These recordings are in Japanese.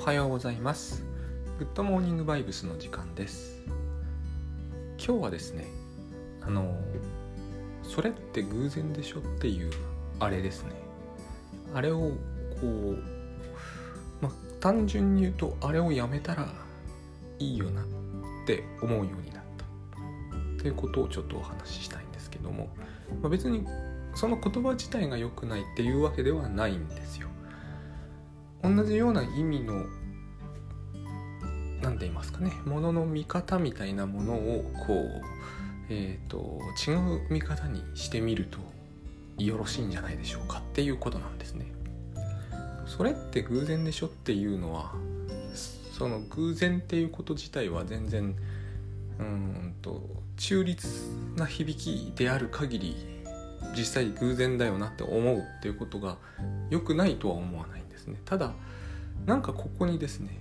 おはようございます。グッドモーニングバイブスの時間です。今日はですねあのそれって偶然でしょっていうあれですね。あれをこうまあ単純に言うとあれをやめたらいいよなって思うようになった。ということをちょっとお話ししたいんですけども、まあ、別にその言葉自体が良くないっていうわけではないんですよ。同じような意味の何て言いますかねものの見方みたいなものをこうえーと、違う見方にしてみるとよろしいんじゃないでしょうかっていうことなんですね。それって偶然でしょっていうのはその偶然っていうこと自体は全然うんと中立な響きである限り実際偶然だよなって思うっていうことが良くないとは思わないね。ただなんかここにですね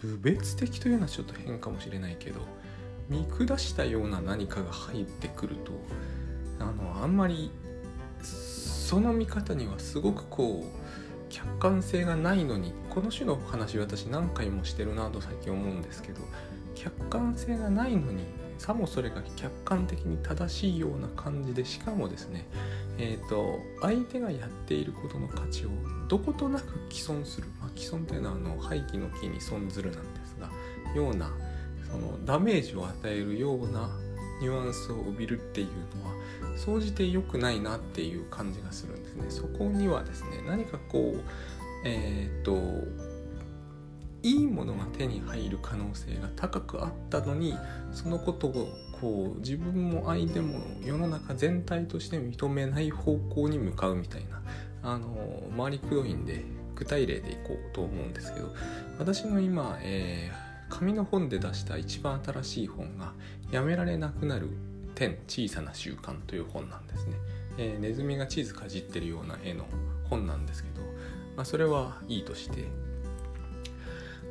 部別的というのはちょっと変かもしれないけど見下したような何かが入ってくるとあのあんまりその見方にはすごくこう客観性がないのにこの種の話私何回もしてるなと最近思うんですけど客観性がないのにさもそれが客観的に正しいような感じでしかもですねえーと、相手がやっていることの価値をどことなく既存する、まあ、既存というのはあの廃棄の木に損ずるなんですがようなそのダメージを与えるようなニュアンスを帯びるっていうのは総じて良くないなっていう感じがするんですね。そこにはですね何かこうえっ、といいものが手に入る可能性が高くあったのにそのことをこう自分も相手も世の中全体として認めない方向に向かうみたいなあの回りくどいんで具体例でいこうと思うんですけど私の今、えー、紙の本で出した一番新しい本が「やめられなくなる10小さな習慣」という本なんですね、えー、ネズミがチーズかじってるような絵の本なんですけど、まあ、それはいいとして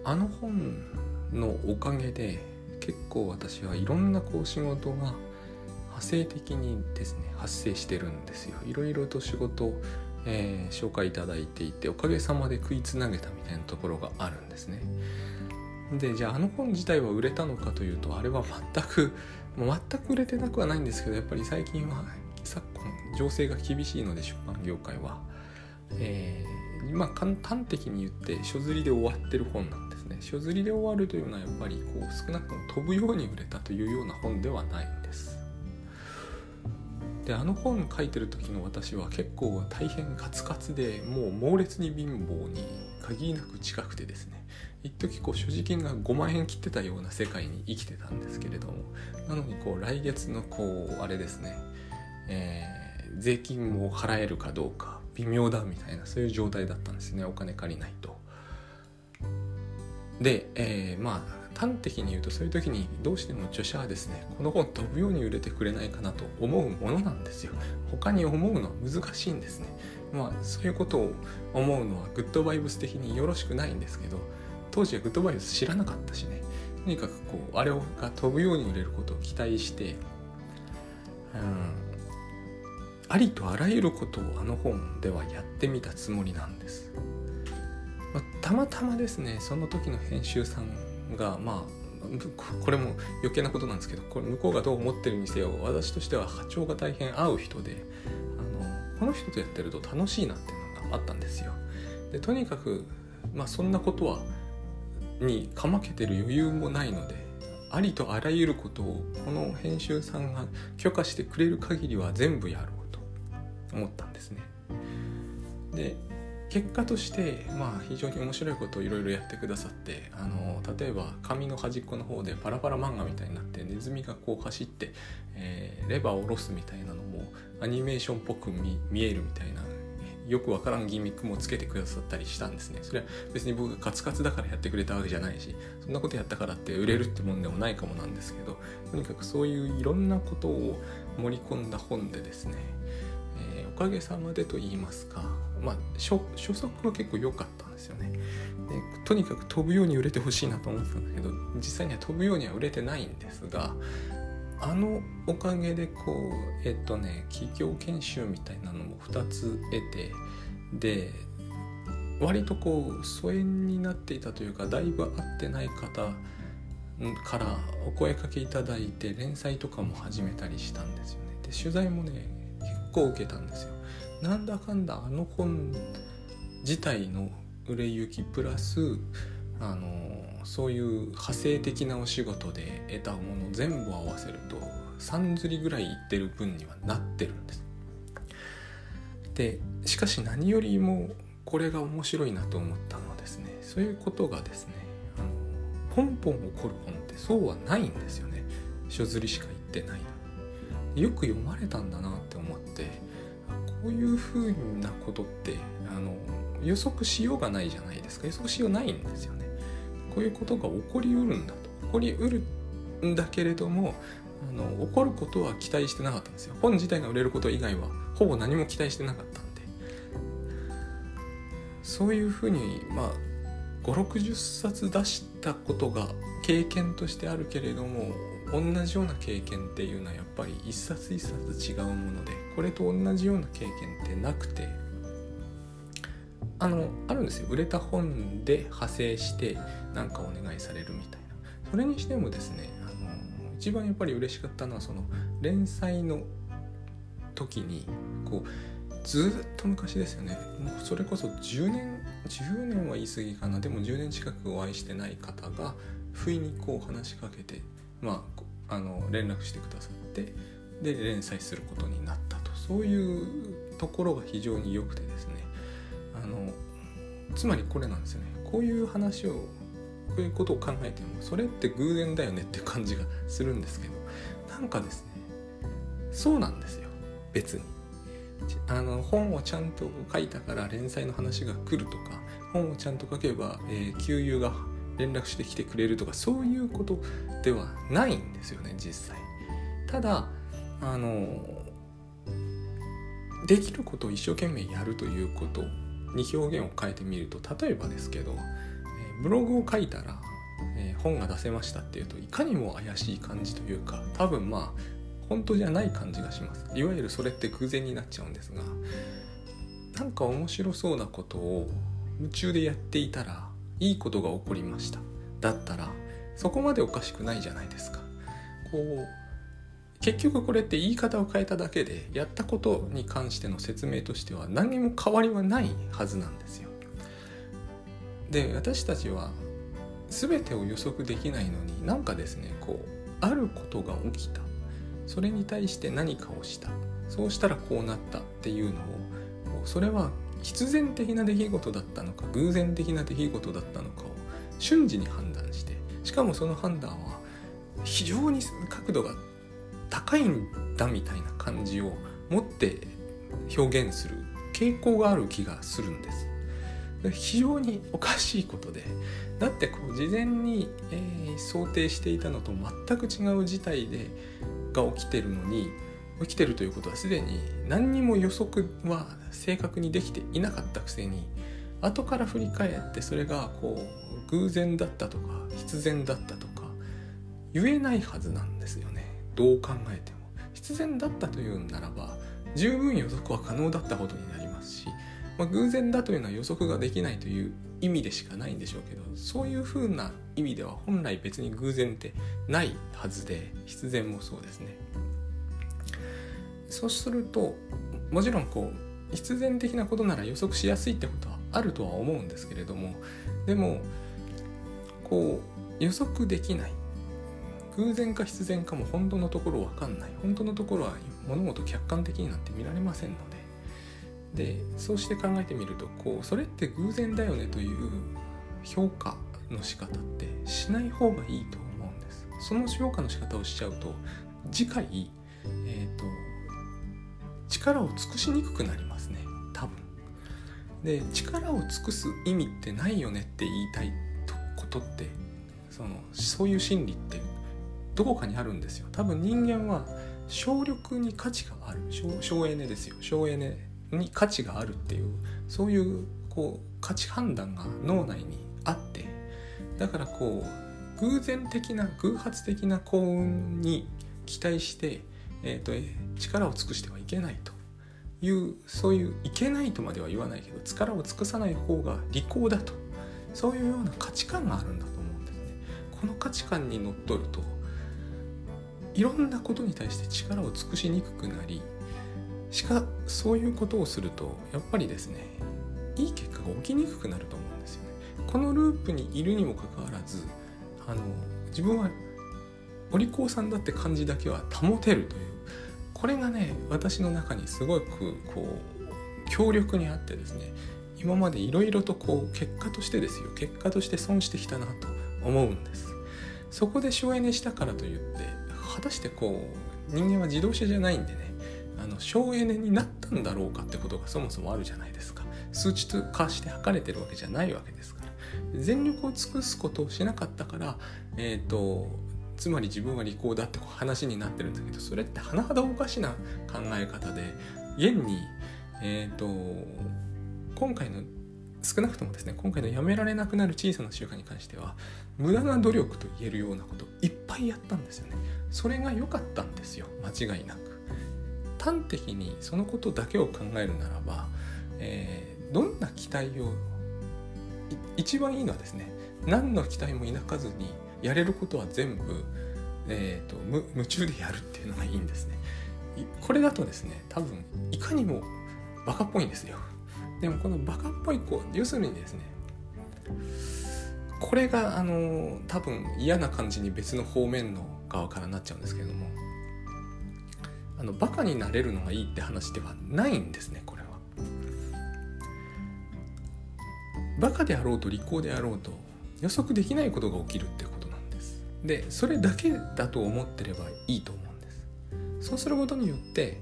あの本のおかげで結構私はいろんなこう仕事が派生的にですね発生してるんですよ。いろいろと仕事、えー、紹介いただいていておかげさまで食いつなげたみたいなところがあるんですね。でじゃああの本自体は売れたのかというとあれは全くもう全く売れてなくはないんですけどやっぱり最近は昨今情勢が厳しいので出版業界は、えー、まあ端的に言って書釣りで終わってる本なんですね。書釣りで終わるというのはやっぱりこう少なくとも飛ぶように売れたというような本ではないんです。であの本書いてる時の私は結構大変カツカツでもう猛烈に貧乏に限りなく近くてですね。一時こう所持金が5万円切ってたような世界に生きてたんですけれども。なのにこう来月のこうあれですね、えー、税金も払えるかどうか。微妙だみたいなそういう状態だったんですねお金借りないと。で、えー、まあ端的に言うとそういう時にどうしても著者はですねこの本飛ぶように売れてくれないかなと思うものなんですよ。他に思うのは難しいんですね。まあそういうことを思うのはグッドバイブス的によろしくないんですけど当時はグッドバイブス知らなかったしね。とにかくこうあれが飛ぶように売れることを期待してうんありとあらゆることをあの本ではやってみたつもりなんですまあ、たまたまですねその時の編集さんがまあこれも余計なことなんですけどこれ向こうがどう思ってるにせよ私としては波長が大変合う人であのこの人とやってると楽しいなっていうのがあったんですよ。でとにかく、まあ、そんなことはにかまけてる余裕もないのでありとあらゆることをこの編集さんが許可してくれる限りは全部やろう思ったんですね。で結果としてまあ非常に面白いことをいろいろやってくださってあの例えば紙の端っこの方でパラパラ漫画みたいになってネズミがこう走って、えー、レバーを下ろすみたいなのもアニメーションっぽく見えるみたいなよくわからんギミックもつけてくださったりしたんですねそれは別に僕がカツカツだからやってくれたわけじゃないしそんなことやったからって売れるってもんでもないかもなんですけどとにかくそういういろんなことを盛り込んだ本でですね、かげさまでと言いますかまあ、初初速は結構良かったんですよね。でとにかく飛ぶように売れてほしいなと思ってたんだけど実際には飛ぶようには売れてないんですがあのおかげでこうえっとね企業研修みたいなのも2つ得てで割とこう疎遠になっていたというかだいぶ会ってない方からお声かけいただいて連載とかも始めたりしたんですよね。で取材もね構受けたんですよ。なんだかんだあの本自体の売れ行きプラスあのそういう派生的なお仕事で得たもの全部合わせると3釣りぐらいいってる分にはなってるんです。でしかし何よりもこれが面白いなと思ったのはですねそういうことがですねあのポンポン起こる本ってそうはないんですよね。書釣りしか言ってないよく読まれたんだなって思ってこういうふうなことってあの予測しようがないじゃないですか。予測しようないんですよね。こういうことが起こりうるんだと。起こりうるんだけれどもあの起こることは期待してなかったんですよ。本自体が売れること以外はほぼ何も期待してなかったんで。そういうふうにまあ560冊出したことが経験としてあるけれども同じような経験っていうのはやっぱり一冊一冊違うものでこれと同じような経験ってなくてあのあるんですよ。売れた本で派生して何かお願いされるみたいな。それにしてもですねあの一番やっぱり嬉しかったのはその連載の時にこうずっと昔ですよね。もうそれこそ10年10年は言い過ぎかな。でも10年近くお会いしてない方が不意にこう話しかけてまああの連絡してくださってで連載することになったと。そういうところが非常に良くてですね。あのつまりこれなんですよね。こういう話をこういうことを考えてもそれって偶然だよねって感じがするんですけどなんかですねそうなんですよ。別に。あの本をちゃんと書いたから連載の話が来るとか本をちゃんと書けば、えー、給油が連絡してきてくれるとかそういうことではないんですよね実際。ただあのできることを一生懸命やるということに表現を変えてみると例えばですけど、えブログを書いたら、え本が出せましたっていうといかにも怪しい感じというか多分まあ本当じゃない感じがします。いわゆるそれって偶然になっちゃうんですがなんか面白そうなことを夢中でやっていたらいいことが起こりました。だったらそこまでおかしくないじゃないですか。こう結局これって言い方を変えただけでやったことに関しての説明としては何にも変わりはないはずなんですよ。で私たちは全てを予測できないのになんかですねこうあることが起きた。それに対して何かをした。そうしたらこうなったっていうのをそれは必然的な出来事だったのか偶然的な出来事だったのかを瞬時に判断してしかもその判断は非常に角度が高いんだみたいな感じを持って表現する傾向がある気がするんです。非常におかしいことでだってこう事前に、えー、想定していたのと全く違う事態でが起きてるのに起きてるということはすでに何にも予測は正確にできていなかったくせに後から振り返ってそれがこう偶然だったとか必然だったとか言えないはずなんですよね。どう考えても。必然だったというならば十分予測は可能だったことになりますし、まあ、偶然だというのは予測ができないという意味でしかないんでしょうけどそういうふうな意味では本来別に偶然ってないはずで必然もそうですね。そうするともちろんこう必然的なことなら予測しやすいってことはあるとは思うんですけれどもでもこう予測できない。偶然か必然かも本当のところ分かんない。本当のところは物事客観的になんて見られませんので。でそうして考えてみるとこうそれって偶然だよねという評価の仕方ってしない方がいいと思うんです。その評価の仕方をしちゃうと次回、えーと、力を尽くしにくくなりますね。多分。で力を尽くす意味ってないよねって言いたいことってそのそういう心理ってどこかにあるんですよ。多分人間は省力に価値がある。省エネですよ。省エネに価値があるっていうそういうこう価値判断が脳内にあってだからこう偶然的な偶発的な幸運に期待して、えーと、力を尽くしてはいけないというそういういけないとまでは言わないけど力を尽くさない方が利口だとそういうような価値観があるんだと思うんですね。この価値観にのっとるといろんなことに対して力を尽くしにくくなりしかそういうことをするとやっぱりですねいい結果が起きにくくなると思うんですよね。このループにいるにもかかわらずあの自分はお利口さんだって感じだけは保てるという。これがね私の中にすごくこう強力にあってですね今までいろいろとこう結果としてですよ。結果として損してきたなと思うんです。そこで省エネしたからといって果たしてこう人間は自動車じゃないんでねあの省エネになったんだろうかってことがそもそもあるじゃないですか。数値化して測れてるわけじゃないわけですから。全力を尽くすことをしなかったからえっ、ー、とつまり自分は利口だって話になってるんだけどそれって甚だおかしな考え方で現にえっ、ー、と今回の少なくともですね今回のやめられなくなる小さな習慣に関しては無駄な努力と言えるようなこといっぱいやったんですよね。それが良かったんですよ。間違いなく。端的にそのことだけを考えるならば、えー、どんな期待を一番いいのはですね何の期待も抱かずにやれることは全部、えーと、と夢中でやるっていうのがいいんですね。これだとですね多分いかにもバカっぽいんですよ。でもこのバカっぽい子要するにですねこれがあの多分嫌な感じに別の方面の側からなっちゃうんですけれどもあのバカになれるのがいいって話ではないんですねこれは。バカであろうと利口であろうと予測できないことが起きるってこと。で。それだけだと思ってればいいと思うんです。そうすることによって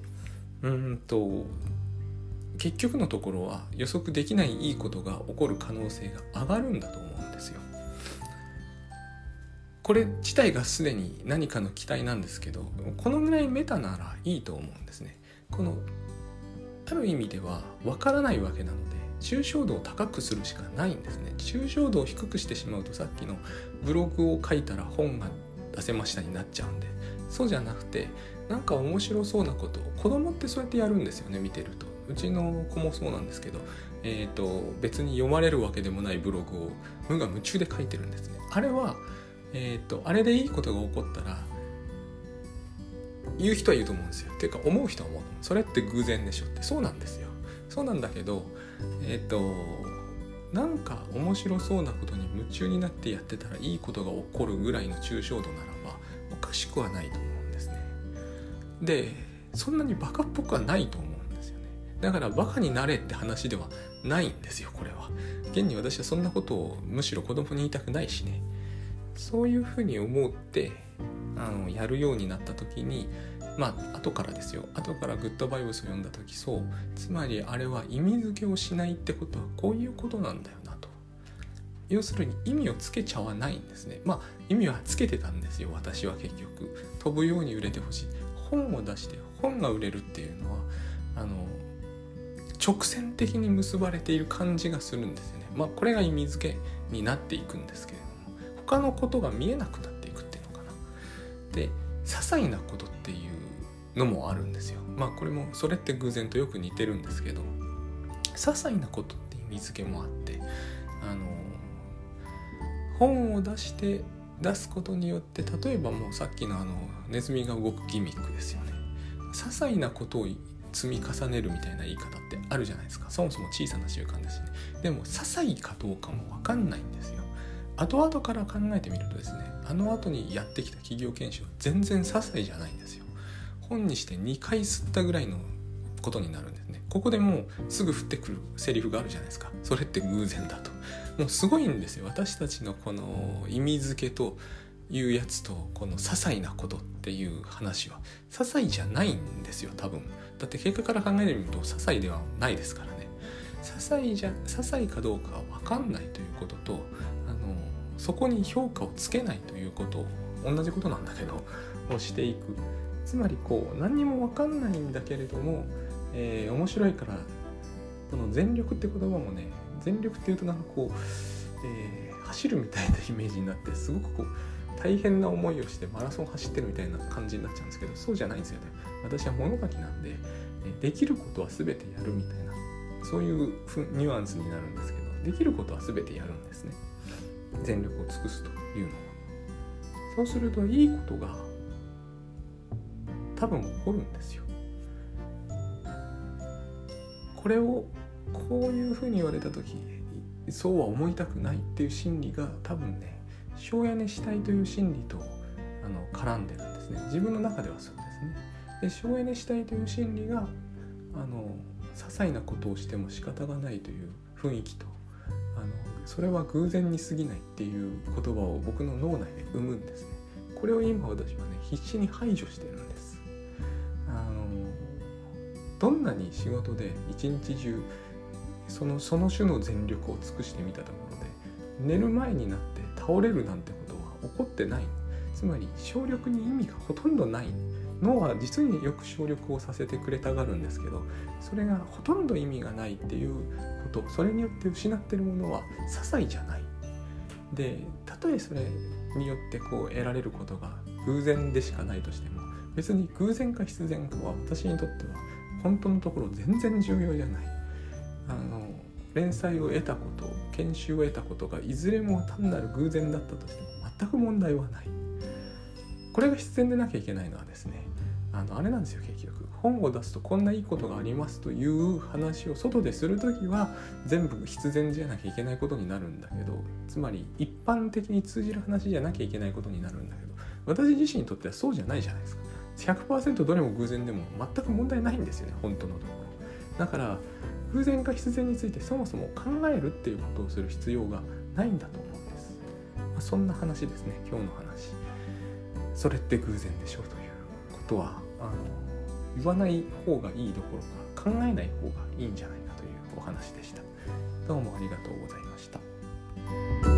うんと結局のところは予測できないいいことが起こる可能性が上がるんだと思うんですよ。これ自体がすでに何かの期待なんですけどこのぐらいメタならいいと思うんですね。このある意味では分からないわけなの抽象度を高くするしかないんですね。抽象度を低くしてしまうとさっきのブログを書いたら本が出せましたになっちゃうんでそうじゃなくてなんか面白そうなことを子供ってそうやってやるんですよね見てると。うちの子もそうなんですけど、えーと、別に読まれるわけでもないブログを無我夢中で書いてるんですね。あれは、えーと、あれでいいことが起こったら言う人は言うと思うんですよ。っていうか思う人は思うそれって偶然でしょってそうなんですよ。そうなんだけどえっ、となんか面白そうなことに夢中になってやってたらいいことが起こるぐらいの抽象度ならばおかしくはないと思うんですね。でそんなにバカっぽくはないと思うんですよね。だからバカになれって話ではないんですよこれは。現に私はそんなことをむしろ子供に言いたくないしね。そういうふうに思ってあのやるようになった時にまあ後からですよ。後からグッドバイブスを読んだ時そう。つまりあれは意味付けをしないってことはこういうことなんだよなと。要するに意味をつけちゃわないんですね。まあ意味はつけてたんですよ。私は結局。飛ぶように売れてほしい。本を出して本が売れるっていうのはあの直線的に結ばれている感じがするんですよね。まあこれが意味付けになっていくんですけれども他のことが見えなくなっていくっていうのかな。で些細なことっていうのもあるんですよ。まあこれもそれって偶然とよく似てるんですけど些細なことって意味付けもあってあの本を出して出すことによって例えばもうさっきのあのネズミが動くギミックですよね。些細なことを積み重ねるみたいな言い方ってあるじゃないですかそもそも小さな習慣ですしねでも些細かどうかも分かんないんですよ後々から考えてみるとですねあの後にやってきた企業研修は全然些細じゃないんですよ本にして2回吸ったぐらいのことになるんですね。ここでもうすぐ降ってくるセリフがあるじゃないですか。それって偶然だと。もうすごいんですよ。私たちのこの意味付けというやつとこの些細なことっていう話は。些細じゃないんですよ多分。だって結果から考えてみると些細ではないですからね。些細じゃ些細かどうかは分かんないということとあのそこに評価をつけないということ同じことなんだけどをしていく。つまりこう何にも分かんないんだけれども、えー、面白いからこの全力って言葉もね全力っていうとなんかこう、えー、走るみたいなイメージになってすごくこう大変な思いをしてマラソン走ってるみたいな感じになっちゃうんですけどそうじゃないんですよね。私は物書きなんで、できることは全てやるみたいなそういうニュアンスになるんですけどできることは全てやるんですね。全力を尽くすというのは。そうするといいことが多分起こるんですよ。これをこういうふうに言われた時そうは思いたくないっていう心理が多分ね省エネしたいという心理とあの絡んでるんですね。自分の中ではそうですね。で省エネしたいという心理があの些細なことをしても仕方がないという雰囲気とあのそれは偶然に過ぎないっていう言葉を僕の脳内で生むんですね。これを今私はね必死に排除してるんです。どんなに仕事で一日中そのその種の全力を尽くしてみたところで寝る前になって倒れるなんてことは起こってない。つまり省力に意味がほとんどない。脳は実によく省力をさせてくれたがるんですけどそれがほとんど意味がないっていうことそれによって失ってるものは些細じゃない。でたとえそれによってこう得られることが偶然でしかないとしても別に偶然か必然かは私にとっては本当のところ全然重要じゃない。あの連載を得たこと研修を得たことがいずれも単なる偶然だったとしても全く問題はない。これが必然でなきゃいけないのはですねあのあれなんですよ結局。本を出すとこんないいことがありますという話を外でする時は全部必然じゃなきゃいけないことになるんだけどつまり一般的に通じる話じゃなきゃいけないことになるんだけど私自身にとってはそうじゃないじゃないですか。100%どれも偶然でも全く問題ないんですよね本当のところ。だから偶然か必然についてそもそも考えるっていうことをする必要がないんだと思うんです、まあ、そんな話ですね今日の話。それって偶然でしょうということはあの言わない方がいいどころか考えない方がいいんじゃないかというお話でした。どうもありがとうございました。